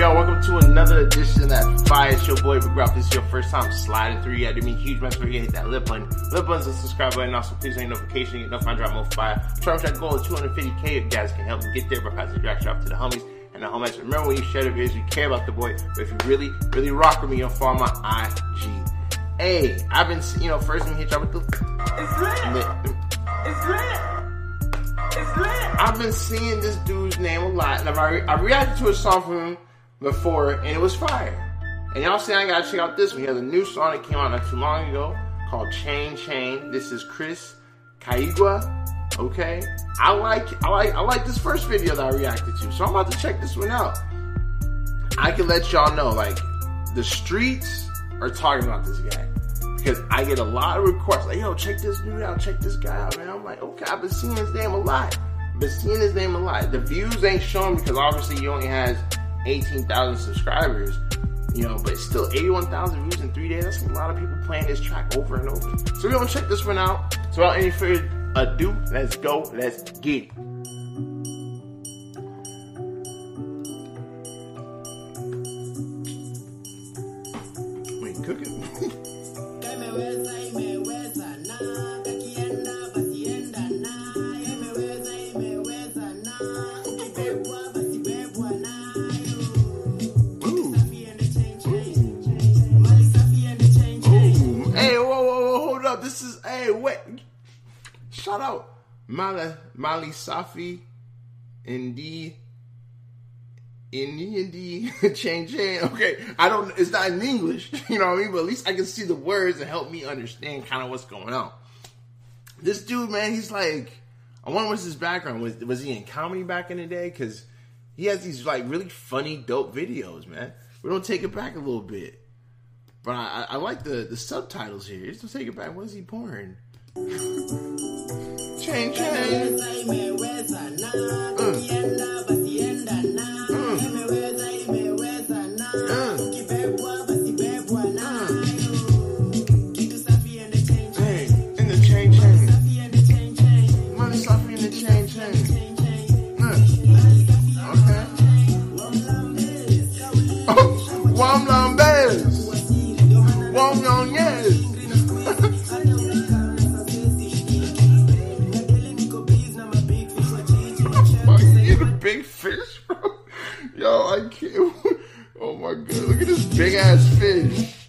y'all? Welcome to another edition of that Fire Show Boy. If this is your first time sliding through, yeah, I do mean huge mess for you. Hit that lip button. Lip button's the subscribe button. Also, please hit notification. You get notified drop more fire. I'm trying to try to goal of 250k. If you guys can help me get there by passing the drag shop to the homies and the homies. Remember when you share the videos, you care about the boy. But if you really, really rock with me, you'll follow my IG. Hey, I've been, you know, first let me hit y'all with the. It's lit. It's lit. It's lit. I've been seeing this dude's name a lot, and I've already, I reacted to a song from him before, and it was fire. And y'all say I gotta check out this one. He has a new song that came out not too long ago called Chain Chain. This is Chris Kaiga. Okay, I like I like I like this first video that I reacted to, so I'm about to check this one out. I can let y'all know, like the streets are talking about this guy because I get a lot of requests like, "Yo, check this dude out, check this guy out, man." I'm like, okay, I've been seeing his name a lot, been seeing his name a lot. The views ain't showing because obviously he only has 18,000 subscribers, you know, but still 81,000 views in three days. That's a lot of people playing this track over and over. So we're gonna check this one out. So without any further ado, let's go, let's get it. Shout out Mala, Mali Safi, Indi, Indi, Chain Chain. Okay, I don't, it's not in English, you know what I mean? But at least I can see the words and help me understand kind of what's going on. This dude, man, he's like, I wonder what's his background. Was, was he in comedy back in the day? Because he has these like really funny, dope videos, man. We don't take it back a little bit. But I, I, I like the, the subtitles here. Just to take it back. What is he pouring? Chain chain. Imeweza, Yo, I can't. Oh my god, look at this big ass fish.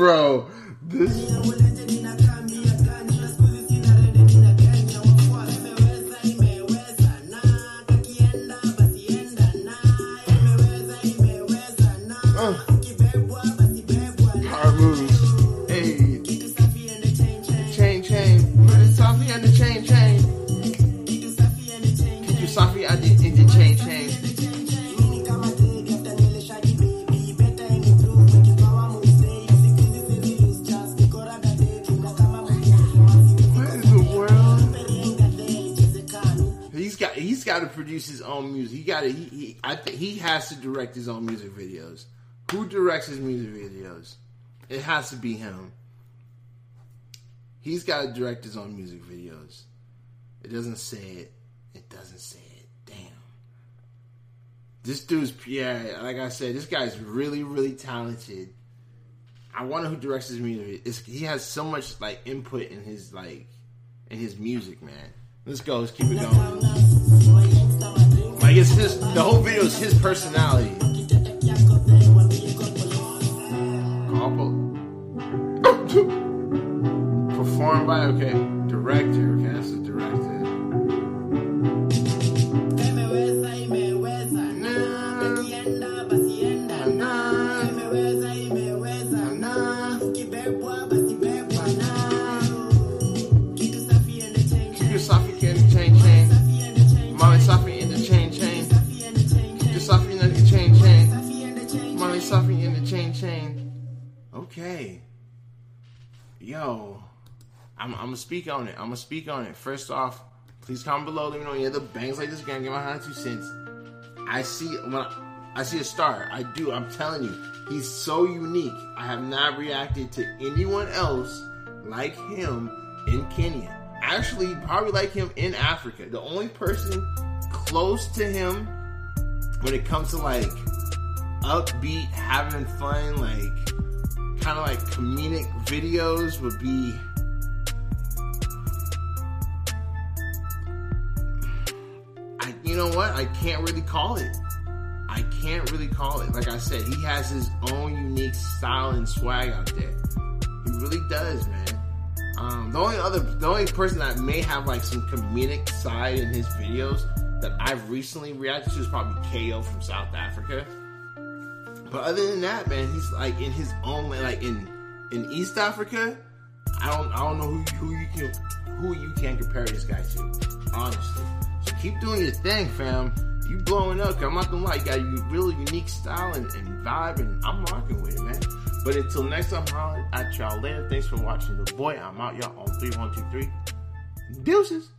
Bro, this. Produce his own music. He got to he, he I he has to direct his own music videos. Who directs his music videos? It has to be him. He's got to direct his own music videos. It doesn't say it. It doesn't say it. Damn. This dude's yeah, like I said, this guy's really, really talented. I wonder who directs his music. It's, he has so much like input in his like in his music, man. Let's go. Let's keep it going. Like it's his. The whole video is his personality. I'm, I'm gonna speak on it. I'm gonna speak on it. First off, please comment below. Let me know any other bangs like this again. Give my hundred two cents. I see when I, I see a star. I do. I'm telling you, he's so unique. I have not reacted to anyone else like him in Kenya. Actually, probably like him in Africa. The only person close to him when it comes to like upbeat, having fun, like kind of like comedic videos would be. Know what? I can't really call it. I can't really call it. Like I said, he has his own unique style and swag out there. He really does, man. Um, the only other, the only person that may have like some comedic side in his videos that I've recently reacted to is probably KO from South Africa. But other than that, man, he's like in his own way. Like in in East Africa, I don't I don't know who who you can who you can compare this guy to, honestly. Keep doing your thing, fam. You blowing up. I'm not gonna lie, you got a really unique style and, and vibe, and I'm rocking with it, man. But until next time, holler at y'all later. Thanks for watching the boy. I'm out, y'all on three one two three. Deuces.